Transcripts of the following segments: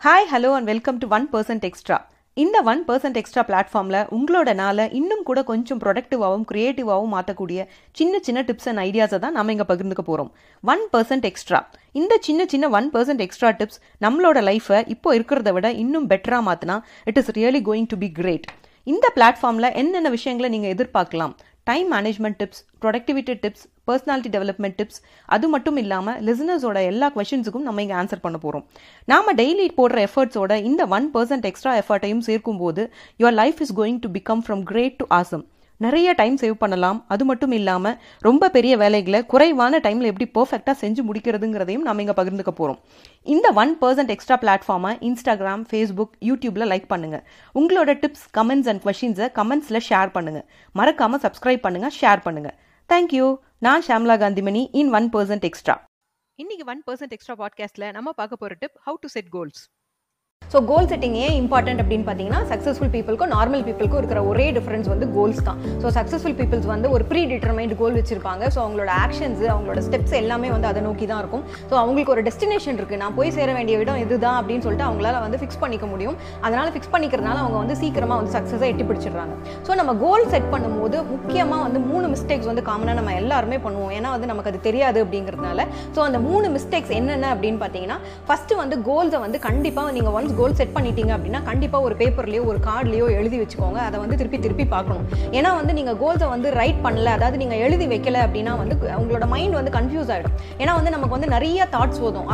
Hi hello and welcome to One Percent Extra இந்த one percent extra பிளாட்ஃபார்மில் உங்களோட நாளை இன்னும் கூட கொஞ்சம் ப்ரொடக்டிவாகவும் க்ரியேட்டிவாகவும் மாற்றக்கூடிய சின்ன சின்ன டிப்ஸ் அண்ட் ஐடியாஸை தான் நம்ம இங்கே பகிர்ந்துக்க போகிறோம் ஒன் பர்சன்ட் எக்ஸ்ட்ரா இந்த சின்ன சின்ன ஒன் பர்சன்ட் எக்ஸ்ட்ரா டிப்ஸ் நம்மளோட லைஃப்பை இப்போ இருக்கிறத விட இன்னும் பெட்டராக மாற்றினா it is really going to be great இந்த பிளாட்ஃபார்மில் என்னென்ன விஷயங்களை நீங்கள் எதிர்பார்க்கலாம்? Time management tips productivity tips personality development tips அது மட்டும் இல்லாமல் லிசனர்ஸோட எல்லா கொஷின்ஸுக்கும் நம்ம இங்கே ஆன்சர் பண்ண போகிறோம் நாம டெய்லி போடுற எஃபர்ட்ஸோட இந்த ஒன் பர்சன்ட் எக்ஸ்ட்ரா எஃபர்ட்டையும் சேர்க்கும்போது your life is going to become from great to awesome நிறைய டைம் சேவ் பண்ணலாம். அது மட்டும் இல்லாமல் ரொம்ப பெரிய வேலைகளை குறைவான டைமில் எப்படி பர்ஃபெக்டாக செஞ்சு முடிக்கிறதுங்கிறதையும் நம்ம இங்கே பகிர்ந்துக்க போகிறோம் இந்த ஒன் பர்சன்ட் எக்ஸ்ட்ரா பிளாட்ஃபார்மை இன்ஸ்டாகிராம் ஃபேஸ்புக் யூடியூப்பில் லைக் பண்ணுங்கள் உங்களோட டிப்ஸ் கமெண்ட்ஸ் அண்ட் கொஷின்ஸை கமெண்ட்ஸில் ஷேர் பண்ணுங்கள் மறக்காமல் சப்ஸ்கிரைப் பண்ணுங்கள் ஷேர் பண்ணுங்கள் தேங்க்யூ நான் Shamla Gandhimani in One Percent Extra. இன்னைக்கு ஒன் பர்சன்ட் எக்ஸ்ட்ரா பாட்காஸ்ட்ல நம்ம பார்க்க போற tip how to set goals so goal setting ஏன் இம்பார்ட்டன்ட் அப்படின்னு பார்த்தீங்கன்னா சக்ஸஸ்ஃபுல் பீப்புளுக்கும் நார்மல் பீப்புளுக்கும் இருக்கிற ஒரே டிஃப்ரென்ஸ் வந்து கோல்ஸ் தான். ஸோ சக்ஸஸ்ஃபுல் பீப்புள்ஸ் வந்து ஒரு ப்ரீ டிட்டர்மைண்ட் கோல் வச்சிருப்பாங்க. ஸோ அவங்களோட ஆக்ஷன்ஸ் அவங்களோட ஸ்டெப்ஸ் எல்லாமே வந்து அதை நோக்கி தான் இருக்கும். ஸோ அவங்களுக்கு ஒரு டெஸ்டினேஷன் இருக்குது நான் போய் சேர வேண்டிய இடம் இதுதான் அப்படின்னு சொல்லிட்டு அவங்களால வந்து ஃபிக்ஸ் பண்ணிக்க முடியும். அதனால் ஃபிக்ஸ் பண்ணிக்கிறதுனால அவங்க வந்து சீக்கிரமாக வந்து சக்ஸஸை எட்டி பிடிச்சிடுறாங்க. ஸோ நம்ம கோல் செட் பண்ணும்போது முக்கியமாக வந்து மூணு மிஸ்டேக்ஸ் வந்து காமனாக நம்ம எல்லாருமே பண்ணுவோம். ஏன்னா வந்து நமக்கு அது தெரியாது அப்படிங்கிறதுனால. ஸோ அந்த மூணு மிஸ்டேக்ஸ் என்னென்ன அப்படின்னு பார்த்தீங்கன்னா ஃபஸ்ட்டு வந்து கோல்ஸை வந்து கண்டிப்பாக நீங்கள் ஒன்ஸ் கோல் செட் பண்ணிட்டீங்க அப்படின்னா கண்டிப்பாக ஒரு பேப்பர்லையோ ஒரு கார்டுலையோ எழுதி வச்சுக்கோங்க. அதை வந்து திருப்பி திருப்பி பார்க்கணும். ஏன்னா வந்து நீங்கள் கோல்ஸை வந்து ரைட் பண்ணல அதாவது நீங்கள் எழுதி வைக்கல அப்படின்னா வந்து உங்களோட மைண்ட் வந்து கன்ஃபியூஸ் ஆகிடும் ஏன்னா வந்து நமக்கு வந்து நிறைய தாட்ஸ் ஓதும்.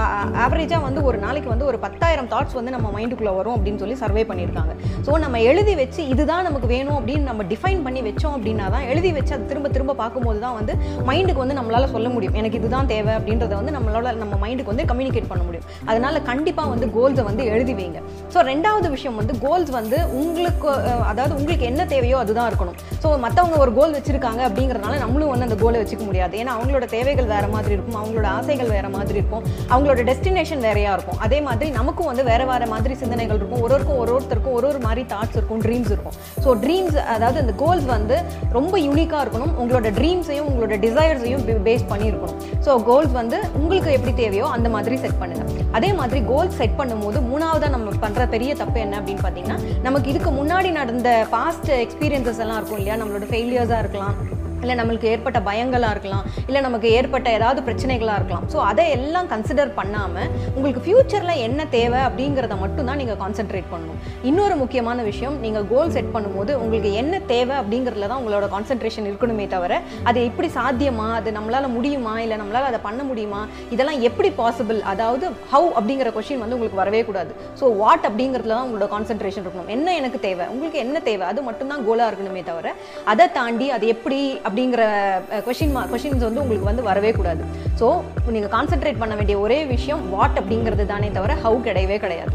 ஆவரேஜாக வந்து ஒரு நாளைக்கு வந்து ஒரு பத்தாயிரம் தாட்ஸ் வந்து நம்ம மைண்டுக்குள்ளே வரும் அப்படின்னு சொல்லி சர்வே பண்ணியிருக்காங்க. ஸோ நம்ம எழுதி வச்சு இதுதான் நமக்கு வேணும் அப்படின்னு நம்ம டிஃபைன் பண்ணி வச்சோம் அப்படின்னா தான் எழுதி வச்சு அது திரும்ப திரும்ப பார்க்கும்போது தான் வந்து மைண்டுக்கு வந்து நம்மளால் சொல்ல முடியும். எனக்கு இதுதான் தேவை அப்படின்றத வந்து நம்மளால நம்ம மைண்டுக்கு வந்து கம்யூனிகேட் பண்ண முடியும். அதனால் கண்டிப்பாக வந்து கோல்ஸை வந்து எழுதி வைங்க. ஸோ ரெண்டாவது விஷயம் வந்து கோல்ஸ் வந்து உங்களுக்கு அதாவது உங்களுக்கு என்ன தேவையோ அதுதான் இருக்கணும். ஸோ மற்றவங்க ஒரு கோல் வச்சிருக்காங்க அப்படிங்கிறதுனால நம்மளும் வந்து அந்த கோலை வச்சுக்க முடியாது. ஏன்னா அவங்களோட தேவைகள் வேற மாதிரி இருக்கும். அவங்களோட ஆசைகள் வேற மாதிரி இருக்கும். அவங்களோட டெஸ்டினேஷன் வேறையா இருக்கும். அதே மாதிரி நமக்கும் வந்து வேற வேற மாதிரி சிந்தனைகள் இருக்கும். ஒரு ஒருக்கும் ஒரு ஒருத்தருக்கும் ஒரு ஒரு மாதிரி தாட்ஸ் இருக்கும் ட்ரீம்ஸ் இருக்கும். ஸோ ட்ரீம்ஸ் அதாவது அந்த கோல்ஸ் வந்து ரொம்ப யூனிக்காக இருக்கணும். உங்களோட ட்ரீம்ஸையும் உங்களோட டிசைர்ஸையும் பேஸ் பண்ணியிருக்கணும். ஸோ கோல்ஸ் வந்து உங்களுக்கு எப்படி தேவையோ அந்த மாதிரி செட் பண்ணுங்க. அதே மாதிரி கோல்ஸ் செட் பண்ணும்போது மூணாவதாக நம்ம பண்ணுற பெரிய தப்பு என்ன அப்படின்னு பார்த்தீங்கன்னா நமக்கு இதுக்கு முன்னாடி நடந்த பாஸ்ட் எக்ஸ்பீரியன்சஸ் எல்லாம் இருக்கும் இல்லையா? நம்மளோட ஃபெயிலியர்ஸாக இருக்கலாம். இல்லை நம்மளுக்கு ஏற்பட்ட பயங்களாக இருக்கலாம் இல்லை நமக்கு ஏற்பட்ட ஏதாவது பிரச்சனைகளாக இருக்கலாம். ஸோ அதை எல்லாம் கன்சிடர் பண்ணாமல் உங்களுக்கு ஃப்யூச்சரில் என்ன தேவை அப்படிங்கிறத மட்டும் தான் நீங்கள் கான்சென்ட்ரேட் பண்ணணும். இன்னொரு முக்கியமான விஷயம் நீங்கள் கோல் செட் பண்ணும்போது உங்களுக்கு என்ன தேவை அப்படிங்கிறதுல தான் உங்களோட கான்சென்ட்ரேஷன் இருக்கணுமே தவிர அது எப்படி சாத்தியமா அது நம்மளால் முடியுமா இல்லை நம்மளால் அதை பண்ண முடியுமா இதெல்லாம் எப்படி பாசிபிள் அதாவது ஹவு அப்படிங்கிற கொஷின் வந்து உங்களுக்கு வரவே கூடாது. ஸோ வாட் அப்படிங்கிறதுல தான் உங்களோட கான்சென்ட்ரேஷன் இருக்கணும். என்ன எனக்கு தேவை? உங்களுக்கு என்ன தேவை? அது மட்டும்தான் கோலாக இருக்கணுமே தவிர அதை தாண்டி அது எப்படி அப்படிங்கிற கொஷின் மா கொஷின்ஸ் வந்து உங்களுக்கு வந்து வரவே கூடாது. ஸோ நீங்கள் கான்சென்ட்ரேட் பண்ண வேண்டிய ஒரே விஷயம் வாட் அப்படிங்கிறது தானே தவிர ஹவு கிடையவே கிடையாது.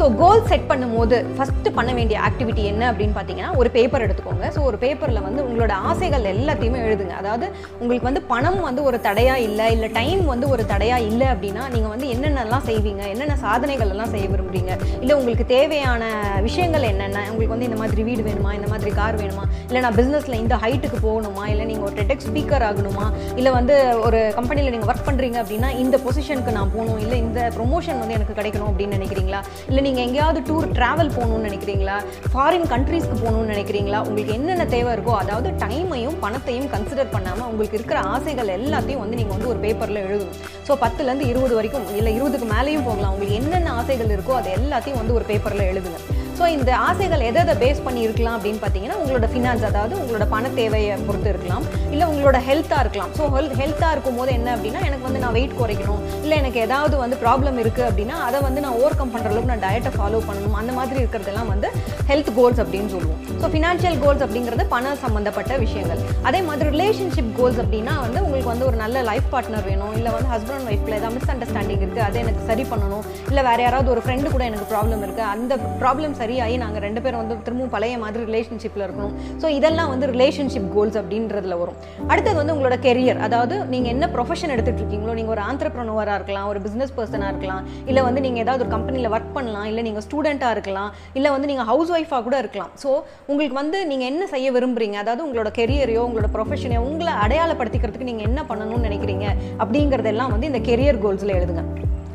ஸோ கோல் செட் பண்ணும்போது ஃபஸ்ட்டு பண்ண வேண்டிய ஆக்டிவிட்டி என்ன அப்படின்னு பார்த்தீங்கன்னா ஒரு பேப்பர் எடுத்துக்கோங்க. ஸோ ஒரு பேப்பரில் வந்து உங்களோட ஆசைகள் எல்லாத்தையுமே எழுதுங்க. அதாவது உங்களுக்கு வந்து பணம் வந்து ஒரு தடையாக இல்லை இல்லை டைம் வந்து ஒரு தடையாக இல்லை அப்படின்னா நீங்கள் வந்து என்னென்னலாம் செய்வீங்க? என்னென்ன சாதனைகள் எல்லாம் செய்ய விரும்புறீங்க? இல்லை உங்களுக்கு தேவையான விஷயங்கள் என்னென்ன? உங்களுக்கு வந்து இந்த மாதிரி வீடு வேணுமா? இந்த மாதிரி கார் வேணுமா? இல்லை நான் பிஸ்னஸில் இந்த ஹைட்டுக்கு போகணுமா? இல்லை நீங்கள் ஒரு டெடெக் ஸ்பீக்கர் ஆகணுமா? இல்லை வந்து ஒரு கம்பெனியில் நீங்கள் ஒர்க் பண்ணுறீங்க அப்படின்னா இந்த பொசிஷனுக்கு நான் போகணும். இல்லை இந்த ப்ரொமோஷன் வந்து எனக்கு கிடைக்கணும் அப்படின்னு நினைக்கிறீங்களா? இல்லை நீங்கள் எங்கேயாவது டூர் ட்ராவல் போகணும்னு நினைக்கிறீங்களா? ஃபாரின் கண்ட்ரீஸ்க்கு போகணும்னு நினைக்கிறீங்களா? உங்களுக்கு என்னென்ன தேவை இருக்கோ அதாவது டைமையும் பணத்தையும் கன்சிடர் பண்ணாமல் உங்களுக்கு இருக்கிற ஆசைகள் எல்லாத்தையும் வந்து நீங்கள் வந்து ஒரு பேப்பரில் எழுதணும். ஸோ பத்துலேருந்து இருபது வரைக்கும் இல்லை இருபதுக்கு மேலேயும் போகலாம். உங்களுக்கு என்னென்ன ஆசைகள் இருக்கோ அது எல்லாத்தையும் வந்து ஒரு பேப்பரில் எழுதுங்க. ஸோ இந்த ஆசைகள் எதை எதை பேஸ் பண்ணி இருக்கலாம் அப்படின்னு பார்த்தீங்கன்னா உங்களோட ஃபினான்ஸ் அதாவது உங்களோட பண தேவையை பொறுத்து இருக்கலாம். இல்லை உங்களோட ஹெல்த்தாக இருக்கலாம். ஸோ ஹெல்த் ஹெல்த்தாக இருக்கும் போது என்ன அப்படின்னா எனக்கு வந்து நான் வெயிட் குறைக்கணும். இல்லை எனக்கு ஏதாவது வந்து ப்ராப்ளம் இருக்குது அப்படின்னா அதை வந்து நான் ஓவர் கம் பண்ணுற அளவுக்கு நான் டயட்டை ஃபாலோ பண்ணணும். அந்த மாதிரி இருக்கிறதெல்லாம் வந்து ஹெல்த் கோல்ஸ் அப்படின்னு சொல்லுவோம். ஸோ ஃபினான்ஷியல் கோல்ஸ் அப்படிங்கிறது பண சம்மந்தப்பட்ட விஷயங்கள். அதே மாதிரி ரிலேஷன்ஷிப் கோல்ஸ் அப்படின்னா வந்து உங்களுக்கு வந்து ஒரு நல்ல லைஃப் பார்ட்னர் வேணும். இல்லை வந்து ஹஸ்பண்ட் அண்ட் ஒய்ஃபில் ஏதாவது மிஸ் அண்டர்ஸ்டாண்டிங் இருக்குது அதை எனக்கு சரி பண்ணணும். இல்லை வேறு யாராவது ஒரு ஃப்ரெண்டு கூட எனக்கு ப்ராப்ளம் இருக்குது அந்த ப்ராப்ளம் சரி சரியாகி நாங்கள் ரெண்டு பேரும் வந்து திரும்பவும் பழைய மாதிரி ரிலேஷன்ஷிப்பில் இருக்கணும். ஸோ இதெல்லாம் வந்து ரிலேஷன்ஷிப் கோல்ஸ் அப்படின்றதுல வரும். அடுத்தது வந்து உங்களோட கெரியர் அதாவது நீங்கள் என்ன ப்ரொஃபஷன் எடுத்துகிட்டு இருக்கீங்களோ நீங்கள் ஒரு ஆந்திரப்ரனோவராக இருக்கலாம் ஒரு பிஸ்னஸ் பர்சனாக இருக்கலாம் இல்லை வந்து நீங்கள் ஏதாவது ஒரு கம்பெனியில் ஒர்க் பண்ணலாம் இல்லை நீங்கள் ஸ்டூடெண்ட்டாக இருக்கலாம் இல்லை வந்து நீங்கள் ஹவுஸ் ஒய்ஃபாக கூட இருக்கலாம். ஸோ உங்களுக்கு வந்து நீங்கள் என்ன செய்ய விரும்புறீங்க? அதாவது உங்களோட கெரியரையோ உங்களோட ப்ரொஃபஷனையோ உங்களை அடையாளப்படுத்திக்கிறதுக்கு நீங்கள் என்ன பண்ணணும்னு நினைக்கிறீங்க? அப்படிங்கிறதெல்லாம் வந்து இந்த கெரியர் கோல்ஸில் எழுதுங்க.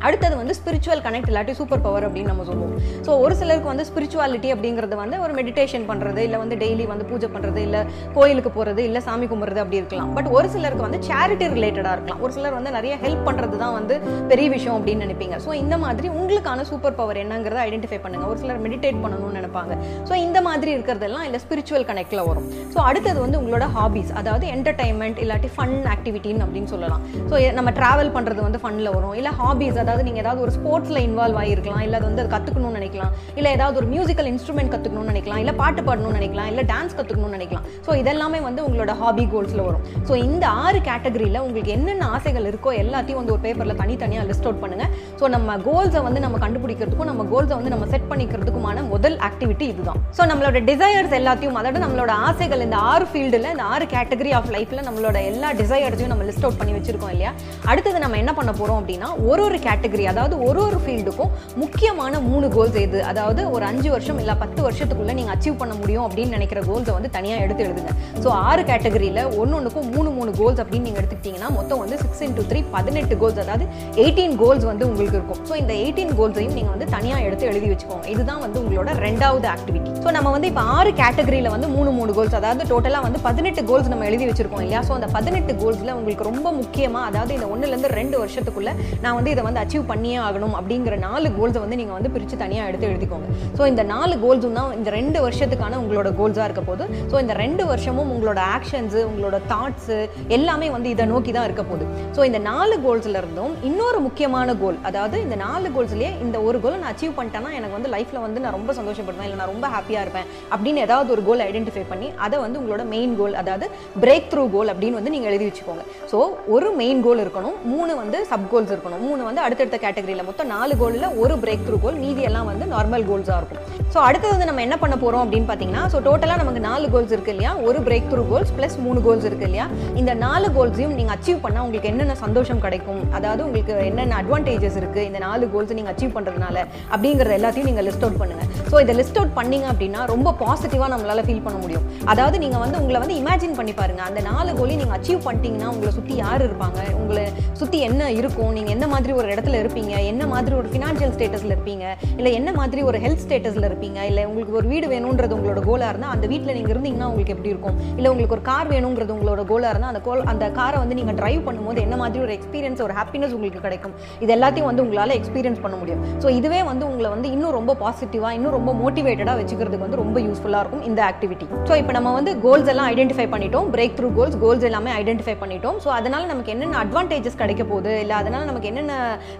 அடுத்தது வந்து ஸ்பிரிச்சுவல் கனெக்ட் இல்லாட்டி சூப்பர் பவர் அப்படின்னு நம்ம சொல்லுவோம். ஸோ ஒரு சிலருக்கு வந்து ஸ்பிரிச்சுவாலிட்டி அப்படிங்கிறது வந்து ஒரு மெடிடேஷன் பண்ணுறது இல்லை வந்து டெய்லி வந்து பூஜை பண்ணுறது இல்லை கோயிலுக்கு போகிறது இல்லை சாமி கும்பிட்றது அப்படி இருக்கலாம். பட் ஒரு சிலருக்கு வந்து சேரிட்டி ரிலேட்டடாக இருக்கலாம். ஒரு சிலர் வந்து நிறைய ஹெல்ப் பண்ணுறது தான் வந்து பெரிய விஷயம் அப்படின்னு நினைப்பீங்க. ஸோ இந்த மாதிரி உங்களுக்கான சூப்பர் பவர் என்னங்கிறத ஐடென்டிஃபை பண்ணுங்க. ஒரு சிலர் மெடிடேட் பண்ணணும்னு நினைப்பாங்க. ஸோ இந்த மாதிரி இருக்கிறதெல்லாம் இல்லை ஸ்பிரிச்சுவல் கனெக்டில் வரும். ஸோ அடுத்தது வந்து உங்களோட ஹாபிஸ் அதாவது என்டர்டைன்மெண்ட் இல்லாட்டி ஃபன் ஆக்டிவிட்டின்னு அப்படின்னு சொல்லலாம். ஸோ நம்ம ட்ராவல் பண்ணுறது வந்து ஃபன்னில் வரும். இல்லை ஹாபிஸ் அதாவது நீங்கள் ஏதாவது ஒரு ஸ்போர்ட்ஸில் இன்வால்வ் ஆகிருக்கலாம் இல்லை அது வந்து அது கற்றுக்கணும்னு நினைக்கலாம் இல்லை ஏதாவது ஒரு மியூசிக்கல் இன்ஸ்ட்ருமெண்ட் கற்றுக்கணும்னு நினைக்கலாம் இல்லை பாட்டு பாடணும்னு நினைக்கலாம் இல்லை டான்ஸ் கற்றுக்கணும்னு நினைக்கலாம். ஸோ இதெல்லாமே வந்து உங்களோட ஹாபி கோல்ஸில் வரும். ஸோ இந்த ஆறு கேட்டகரியில் உங்களுக்கு என்னென்ன ஆசைகள் இருக்கோ எல்லாத்தையும் வந்து ஒரு பேப்பரில் தனித்தனியாக லிஸ்ட் அவுட் பண்ணுங்கள் ஸோ நம்ம கோல்ஸை வந்து நம்ம கண்டுபிடிக்கிறதுக்கும் நம்ம கோல்ஸை வந்து நம்ம செட் பண்ணிக்கிறதுக்குமான முதல் ஆக்டிவிட்டி இதுதான். ஸோ நம்மளோட டிசையர்ஸ் எல்லாத்தையும் அதாவது நம்மளோட ஆசைகள் இந்த ஆறு ஃபீல்டில் இந்த ஆறு கேட்டகரி ஆஃப் லைஃப்பில் நம்மளோட எல்லா டிசையர்ஸையும் நம்ம லிஸ்ட் அவுட் பண்ணி வச்சிருக்கோம் இல்லையா? அடுத்தது நம்ம என்ன பண்ண போகிறோம் அப்படின்னா ஒரு ஒரு கேட்டகரி அதாவது ஒரு ஒரு ஃபீல்டுக்கும் முக்கியமான மூணு கோல்ஸ் எது? அதாவது ஒரு அஞ்சு வருஷம் இல்லை பத்து வருஷத்துக்குள்ளே நீங்கள் அச்சீவ் பண்ண முடியும் அப்படின்னு நினைக்கிற கோல்ஸை வந்து தனியாக எடுத்து எழுதுங்க. ஸோ ஆறு கேட்டகரியில் ஒன்று ஒன்றுக்கும் மூணு மூணு கோல்ஸ் அப்படின்னு நீங்கள் எடுத்துக்கிட்டிங்கன்னா மொத்தம் வந்து சிக்ஸ் இன்டூ த்ரீ பதினெட்டு கோல்ஸ் அதாவது எயிட்டீன் கோல்ஸ் வந்து உங்களுக்கு இருக்கும். ஸோ இந்த எயிட்டீன் கோல்ஸையும் நீங்கள் வந்து தனியாக எடுத்து எழுதி வச்சுக்கோங்க. இதுதான் வந்து உங்களோட ரெண்டாவது ஆக்டிவிட்டி ஸோ நம்ம வந்து இப்போ ஆறு கேட்டகரியில் வந்து மூணு மூணு கோல்ஸ் அதாவது டோட்டலாக வந்து பதினெட்டு கோல்ஸ் நம்ம எழுதி வச்சிருக்கோம் இல்லையா? ஸோ அந்த பதினெட்டு கோல்ஸில் உங்களுக்கு ரொம்ப முக்கியமாக அதாவது இந்த ஒன்றுலேருந்து ரெண்டு வருஷத்துக்குள்ள நான் வந்து இதை வந்து அச்சீவ் பண்ணியே ஆகணும் அப்படிங்கிற நாலு கோல்ஸை வந்து நீங்கள் வந்து பிரித்து தனியாக எடுத்து எழுதிக்கோங்க. ஸோ இந்த நாலு கோல்ஸும் தான் இந்த ரெண்டு வருஷத்துக்கான உங்களோட கோல்ஸாக இருக்க போது ஸோ இந்த ரெண்டு வருஷமும் உங்களோட ஆக்ஷன்ஸு உங்களோட தாட்ஸு எல்லாமே வந்து இதை நோக்கி தான் இருக்க போகுது. ஸோ இந்த நாலு கோல்ஸில் இருந்தும் இன்னொரு முக்கியமான கோல் அதாவது இந்த நாலு கோல்ஸ்லேயே இந்த ஒரு கோலை நான் அச்சீவ் பண்ணிட்டேன்னா எனக்கு வந்து லைஃப்பில் வந்து நான் ரொம்ப சந்தோஷப்படுவேன் இல்லை நான் ரொம்ப ஹாப்பியாக இருப்பேன் அப்படின்னு ஏதாவது ஒரு கோல் ஐடென்டிஃபை பண்ணி அதை வந்து உங்களோட மெயின் கோல் அதாவது பிரேக் த்ரூ கோல் அப்படின்னு வந்து நீங்கள் எழுதி வச்சுக்கோங்க. ஸோ ஒரு மெயின் கோல் இருக்கணும் மூணு வந்து சப் கோல்ஸ் இருக்கணும் மூணு வந்து அடுத்தடுத்த கேட்டகரியில் மொத்தம் நாலு கோலில் ஒரு பிரேக் த்ரூ கோல் மீதி எல்லாம் வந்து நார்மல் கோல்ஸாக இருக்கும். ஸோ அடுத்தது வந்து நம்ம என்ன பண்ண போகிறோம் அப்படின்னு பார்த்தீங்கன்னா ஸோ டோட்டலாக நமக்கு நாலு கோல்ஸ் இருக்கு இல்லையா? ஒரு பிரேக் த்ரூ கோல்ஸ் ப்ளஸ் மூணு கோல்ஸ் இருக்கு இல்லையா? இந்த நாலு கோல்ஸையும் நீங்கள் அச்சீவ் பண்ணால் உங்களுக்கு என்னென்ன சந்தோஷம் கிடைக்கும்? அதாவது உங்களுக்கு என்னென்ன அட்வான்டேஜஸ் இருக்குது இந்த நாலு கோல்ஸ் நீங்கள் அச்சீவ் பண்ணுறதுனால அப்படிங்கிறத எல்லாத்தையும் நீங்கள் லிஸ்ட் அவுட் பண்ணுங்கள் ஸோ இதை லிஸ்ட் அவுட் பண்ணீங்க அப்படின்னா ரொம்ப பாசிட்டிவாக நம்மளால ஃபீல் பண்ண முடியும். அதாவது நீங்கள் வந்து உங்களை வந்து இமேஜின் பண்ணி பாருங்க. அந்த நாலு கோலையும் நீங்கள் அச்சீவ் பண்ணிட்டீங்கன்னா உங்களை சுற்றி யார் இருப்பாங்க? உங்களை சுற்றி என்ன இருக்கும்? நீங்கள் எந்த மாதிரி ஒரு இடத்துல இருப்பீங்க? என்ன மாதிரி ஒரு ஃபினான்ஷியல் ஸ்டேட்டஸில் இருப்பீங்க? இல்லை என்ன மாதிரி ஒரு ஹெல்த் ஸ்டேட்டஸில் இருப்பீங்க? இல்லை உங்களுக்கு ஒரு வீடு வேணுன்றது உங்களோட கோலாக இருந்தால் அந்த வீட்டில் நீங்கள் இருந்தீங்கன்னா உங்களுக்கு எப்படி இருக்கும்? இல்லை உங்களுக்கு ஒரு கார் வேணுங்கிறது உங்களோட கோலாக இருந்தால் அந்த கோல் அந்த காரை வந்து நீங்கள் டிரைவ் பண்ணும்போது என்ன மாதிரி ஒரு எக்ஸ்பீரியன்ஸ் ஒரு ஹாப்பினஸ் உங்களுக்கு கிடைக்கும்? இது எல்லாத்தையும் வந்து உங்களால் எக்ஸ்பீரியன்ஸ் பண்ண முடியும். ஸோ இதுவே வந்து உங்களை வந்து இன்னும் ரொம்ப பாசிட்டிவாக இன்னும் ரொம்ப மோட்டிவேட்டடாக வச்சுக்கிறதுக்கு வந்து ரொம்ப யூஸ்ஃபுல்லாக இருக்கும் இந்த ஆக்டிவிட்டி ஸோ இப்போ நம்ம வந்து கோல்ஸ் எல்லாம் ஐடென்டிஃபை பண்ணிட்டோம். பிரேக் த்ரூ கோல்ஸ் கோல்ஸ் எல்லாமே ஐடென்டிஃபை பண்ணிட்டோம். ஸோ அதனால் நமக்கு என்னென்ன அட்வான்டேஜஸ் கிடைக்க போகுது? இல்லை அதனால் நமக்கு என்னென்ன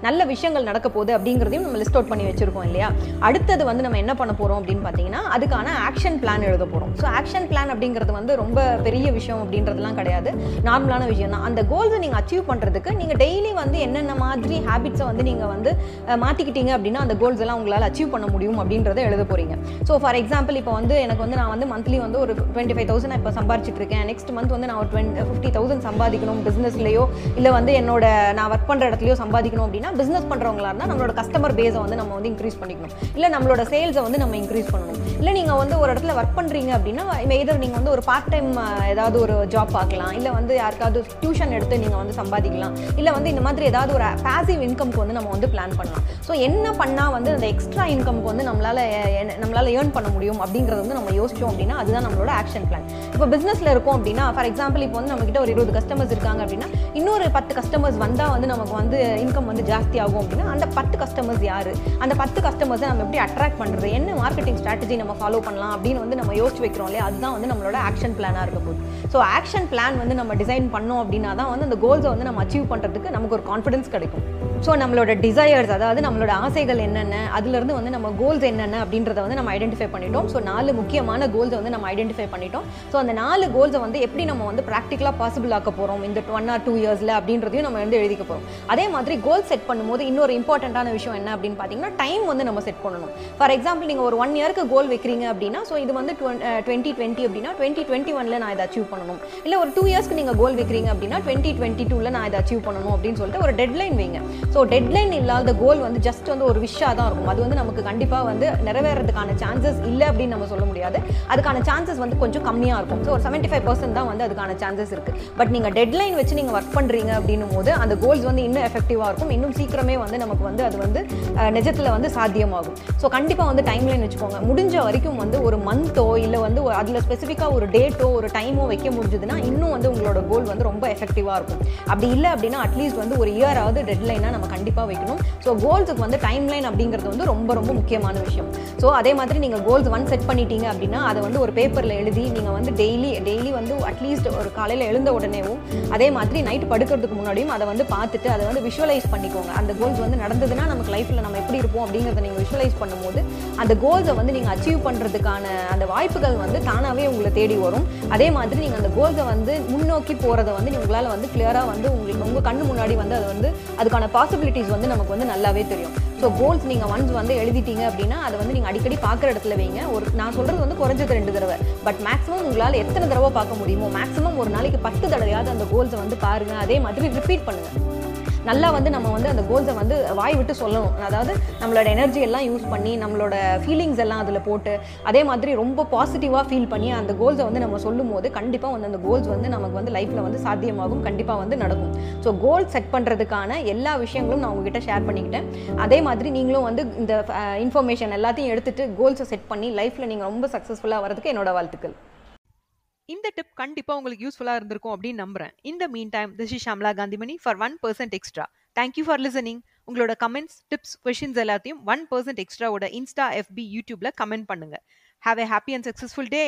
நல்ல விஷயங்கள் நடக்க போகுது அப்படிங்கிறதையும் நம்ம லிஸ்ட் அவுட் பண்ணி வச்சிருக்கோம் இல்லையா? அடுத்தது வந்து நம்ம என்ன பண்ண போகிறோம் அப்படின்னு பார்த்தீங்கன்னா அதுக்கான ஆக்ஷன் பிளான் எழுத போகிறோம் ஸோ ஆக்ஷன் பிளான் அப்படிங்கிறது வந்து ரொம்ப பெரிய விஷயம் அப்படின்றதுலாம் கிடையாது. நார்மலான விஷயம் தான் அந்த கோல்ஸை நீங்கள் அச்சீவ் பண்ணுறதுக்கு நீங்கள் டெய்லி வந்து என்னென்ன மாதிரி ஹேபிட்ஸை வந்து நீங்கள் வந்து மாற்றிக்கிட்டீங்க அப்படின்னா அந்த கோல்ஸ் எல்லாம் உங்களால் அச்சீவ் பண்ண முடியும் அப்படின்றத எழுத போகிறீங்க ஸோ ஃபார் எக்ஸாம்பிள் இப்போ வந்து எனக்கு வந்து நான் வந்து மந்த்லி வந்து ஒரு டுவெண்ட்டி ஃபைவ் தௌசண்ட் இப்போ சம்பாரிச்சிட்டு இருக்கேன். நெக்ஸ்ட் மந்த் வந்து நான் ஒரு டுவெண்ட் ஃபிஃப்டி தௌசண்ட் சம்பாதிக்கணும் பிஸ்னஸ்லையோ இல்லை வந்து என்னோட நான் ஒர்க் பண்ணுற இடத்துலையோ சம்பாதிக்கணும் அப்படின்னா பிஸ்னஸ் பண்ணுறவங்களா இருந்தால் நம்மளோட கஸ்டமர் பேஸை வந்து நம்ம வந்து இன்க்ரீஸ் பண்ணிக்கணும். இல்லை நம்மளோட சேல்ஸை வந்து நம்ம இன்க்ரீஸ் பண்ணணும். இல்லை நீங்கள் வந்து ஒரு இடத்துல ஒர்க் பண்ணுறீங்க அப்படின்னா எதர் நீங்கள் வந்து ஒரு பார்ட் டைம் ஏதாவது ஒரு ஜாப் பார்க்கலாம். இல்லை வந்து யாருக்காவது டியூஷன் எடுத்து நீங்கள் வந்து சம்பாதிக்கலாம். இல்லை வந்து இந்த மாதிரி ஏதாவது ஒரு பாசிவ் இன்கம்க்கு வந்து நம்ம வந்து பிளான் பண்ணலாம். ஸோ என்ன பண்ணால் வந்து அந்த எக்ஸ்ட்ரா இன்கம்க்கு வந்து நம்மளால நம்மளால் நம்மளால ஏர்ன் பண்ண முடியும் அப்படிங்கிறது வந்து நம்ம யோசிச்சோம் அப்படின்னா அதுதான் நம்மளோட ஆக்ஷன் பிளான் இப்போ பிஸ்னஸில் இருக்கோம் அப்படின்னா ஃபார் எக்ஸாம்பிள் இப்போ வந்து நம்மக்கிட்ட ஒரு இருபது கஸ்டமர்ஸ் இருக்காங்க அப்படின்னா இன்னொரு பத்து கஸ்டமர்ஸ் வந்தால் வந்து நமக்கு வந்து இன்கம் வந்து ஜாஸ்தி ஆகும் அப்படின்னா அந்த பத்து கஸ்டமர்ஸ் யார்? அந்த பத்து கஸ்டமர்ஸை நம்ம எப்படி அட்ராக்ட் பண்ணுறது என்ன மார்க்கெட்டிங் ஸ்ட்ராட்டஜி நம்ம ஃபாலோ பண்ணலாம் அப்படின்னு வந்து நம்ம யோசிச்சு வைக்கிறோம் இல்லையா? அதுதான் வந்து நம்மளோட ஆக்ஷன் பிளானாக இருக்க போகுது. ஸோ ஆக்ஷன் பிளான் வந்து நம்ம டிசைன் பண்ணோம் அப்படின்னா தான் வந்து அந்த கோல்ஸை வந்து நம்ம அச்சீவ் பண்ணுறதுக்கு நமக்கு ஒரு கான்ஃபிடன்ஸ் கிடைக்கும். ஸோ நம்மளோட டிசையர்ஸ் அதாவது நம்மளோட ஆசைகள் என்னென்ன அதுலேருந்து வந்து நம்ம கோல்ஸ் என்னென்ன அப்படின்றத வந்து நம்ம ஐடென்டிஃபை பண்ணிட்டோம். ஸோ நாலு முக்கியமான கோல்ஸை வந்து நம்ம ஐடென்டிஃபை பண்ணிட்டோம். ஸோ அந்த நாலு கோல்ஸை வந்து எப்படி நம்ம வந்து ப்ராக்டிக்கலாக பாசிபிள் ஆக்க போகிறோம் இந்த ஒன் ஆர் டூ இயர்ஸில் அப்படின்றதையும் நம்ம வந்து எழுதிக்க போகிறோம் அதே மாதிரி கோல் செட் பண்ணும்போது இன்னொரு இம்பார்ட்டண்ட்டான விஷயம் என்ன அப்படின்னு பார்த்தீங்கன்னா டைம் வந்து நம்ம செட் பண்ணணும். ஃபார் எக்ஸாம்பிள் நீங்கள் ஒரு ஒன் இயருக்கு கோல் வைக்கிறீங்க அப்படின்னா ஸோ இது வந்து டுவெண்ட்டி டுவெண்ட்டி அப்படின்னா டுவெண்ட்டி டுவெண்ட்டி ஒனில் நான் இதை அச்சீவ் பண்ணணும். இல்லை ஒரு டூ இயர்ஸ்க்கு நீங்கள் கோல் வைக்கிறீங்க அப்படின்னா டுவெண்ட்டி டுவெண்ட்டி டூவில் நான் இதை அச்சீவ் பண்ணணும் அப்படின்னு சொல்லிட்டு ஒரு டெட்லைன் வைங்க. ஸோ டெட்லைன் இல்லாத கோல் வந்து ஜஸ்ட் வந்து ஒரு விஷாக தான் இருக்கும். அது வந்து நமக்கு கண்டிப்பாக வந்து நிறைவேறதுக்கான சான்சஸ் இல்லை அப்படின்னு நம்ம சொல்ல முடியாது. அதுக்கான சான்சஸ் வந்து கொஞ்சம் கம்மியாக இருக்கும். ஸோ ஒரு செவன்ட்டி ஃபைவ் பர்சன்ட் தான் வந்து அதுக்கான சான்சஸ் இருக்குது பட் நீங்கள் டெட்லைன் வச்சு நீங்கள் ஒர்க் பண்ணுறீங்க அப்படின்னும் போது அந்த கோல்ஸ் வந்து இன்னும் எஃபெக்டிவாக இருக்கும். இன்னும் சீக்கிரமே வந்து நமக்கு வந்து அது வந்து நிஜத்தில் வந்து சாத்தியமாகும். ஸோ கண்டிப்பாக வந்து டைம் லைன் வச்சுக்கோங்க. முடிஞ்ச வரைக்கும் வந்து ஒரு மந்த்தோ இல்லை வந்து அதில் ஸ்பெசிஃபிக்காக ஒரு டேட்டோ ஒரு டைமோ வைக்க முடிஞ்சதுன்னா இன்னும் வந்து உங்களோட கோல் வந்து ரொம்ப எஃபெக்டிவாக இருக்கும். அப்படி இல்லை அப்படின்னா அட்லீஸ்ட் வந்து ஒரு இயராவது டெட்லைனாக நம்ம கண்டிப்பாக வைக்கணும். ஸோ கோல்ஸுக்கு வந்து டைம் லைன் அப்படிங்கிறது வந்து ரொம்ப ரொம்ப முக்கியமான விஷயம். ஸோ அதே மாதிரி நீங்கள் கோல்ஸ் ஒன் செட் பண்ணிட்டீங்க அப்படின்னா அதை வந்து ஒரு பேப்பரில் எழுதி நீங்கள் வந்து டெய்லி டெய்லி வந்து அட்லீஸ்ட் ஒரு காலையில் எழுந்த உடனேவும் அதே மாதிரி நைட் படுக்கிறதுக்கு முன்னாடியும் அதை வந்து பார்த்துட்டு அதை வந்து விஷுவலைஸ் பண்ணிக்கோங்க. அந்த கோல்ஸ் வந்து நடந்ததுன்னா நமக்கு லைஃப்பில் நம்ம எப்படி இருப்போம் அப்படிங்கிறத நீங்கள் விஷுவலைஸ் பண்ணும்போது அந்த கோல்ஸை வந்து நீங்கள் அச்சீவ் பண்ணுறதுக்கான அந்த வாய்ப்புகள் வந்து தானாகவே உங்களை தேடி வரும். அதே மாதிரி நீங்கள் அந்த கோல்ஸை வந்து முன்னோக்கி போகிறத வந்து உங்களால் வந்து கிளியராக வந்து உங்களுக்கு உங்கள் கண்ணு முன்னாடி வந்து அது வந்து அதுக்கான பாசிபிலிட்டிஸ் வந்து நமக்கு வந்து நல்லாவே தெரியும். ஸோ கோல்ஸ் நீங்கள் ஒன்ஸ் வந்து எழுதிட்டீங்க அப்படின்னா அதை வந்து நீங்கள் அடிக்கடி பார்க்குற இடத்துல வைங்க. ஒரு நான் சொல்கிறது வந்து குறைஞ்சது ரெண்டு தடவை. பட் மேக்ஸிமம் உங்களால் எத்தனை தடவை பார்க்க முடியுமோ மேக்ஸிமம் ஒரு நாளைக்கு பத்து தடவையாவது அந்த கோல்ஸை வந்து பாருங்கள் அதே மாதிரி ரிப்பீட் பண்ணுங்கள் நல்லா வந்து நம்ம வந்து அந்த கோல்ஸை வந்து வாய் விட்டு சொல்லணும். அதாவது நம்மளோட எனர்ஜி எல்லாம் யூஸ் பண்ணி நம்மளோட ஃபீலிங்ஸ் எல்லாம் அதில் போட்டு அதே மாதிரி ரொம்ப பாசிட்டிவாக ஃபீல் பண்ணி அந்த கோல்ஸை வந்து நம்ம சொல்லும் போது கண்டிப்பாக வந்து அந்த கோல்ஸ் வந்து நமக்கு வந்து லைஃப்பில் வந்து சாத்தியமாகும் கண்டிப்பாக வந்து நடக்கும். ஸோ கோல் செட் பண்ணுறதுக்கான எல்லா விஷயங்களும் நான் உங்ககிட்ட ஷேர் பண்ணிக்கிட்டேன். அதே மாதிரி நீங்களும் வந்து இந்த இன்ஃபர்மேஷன் எல்லாத்தையும் எடுத்துகிட்டு கோல்ஸை செட் பண்ணி லைஃப்பில் நீங்கள் ரொம்ப சக்ஸஸ்ஃபுல்லாக வரதுக்கு என்னோட வாழ்த்துக்கள். இந்த டிப் கண்டிப்பா உங்களுக்கு யூஸ்ஃபுல்லா இருந்திருக்கும் அப்படின்னு நம்புறேன். இந்த meantime this is Shamla Gandhimani for One Percent Extra thank you for listening உங்களோட கமெண்ட்ஸ் டிப்ஸ் கொஷின்ஸ் எல்லாத்தையும் ஒன் பர்சன்ட் எக்ஸ்ட்ராவோட இன்ஸ்டா எஃபி யூடியூப்ல கமெண்ட் பண்ணுங்க. Have a happy and successful day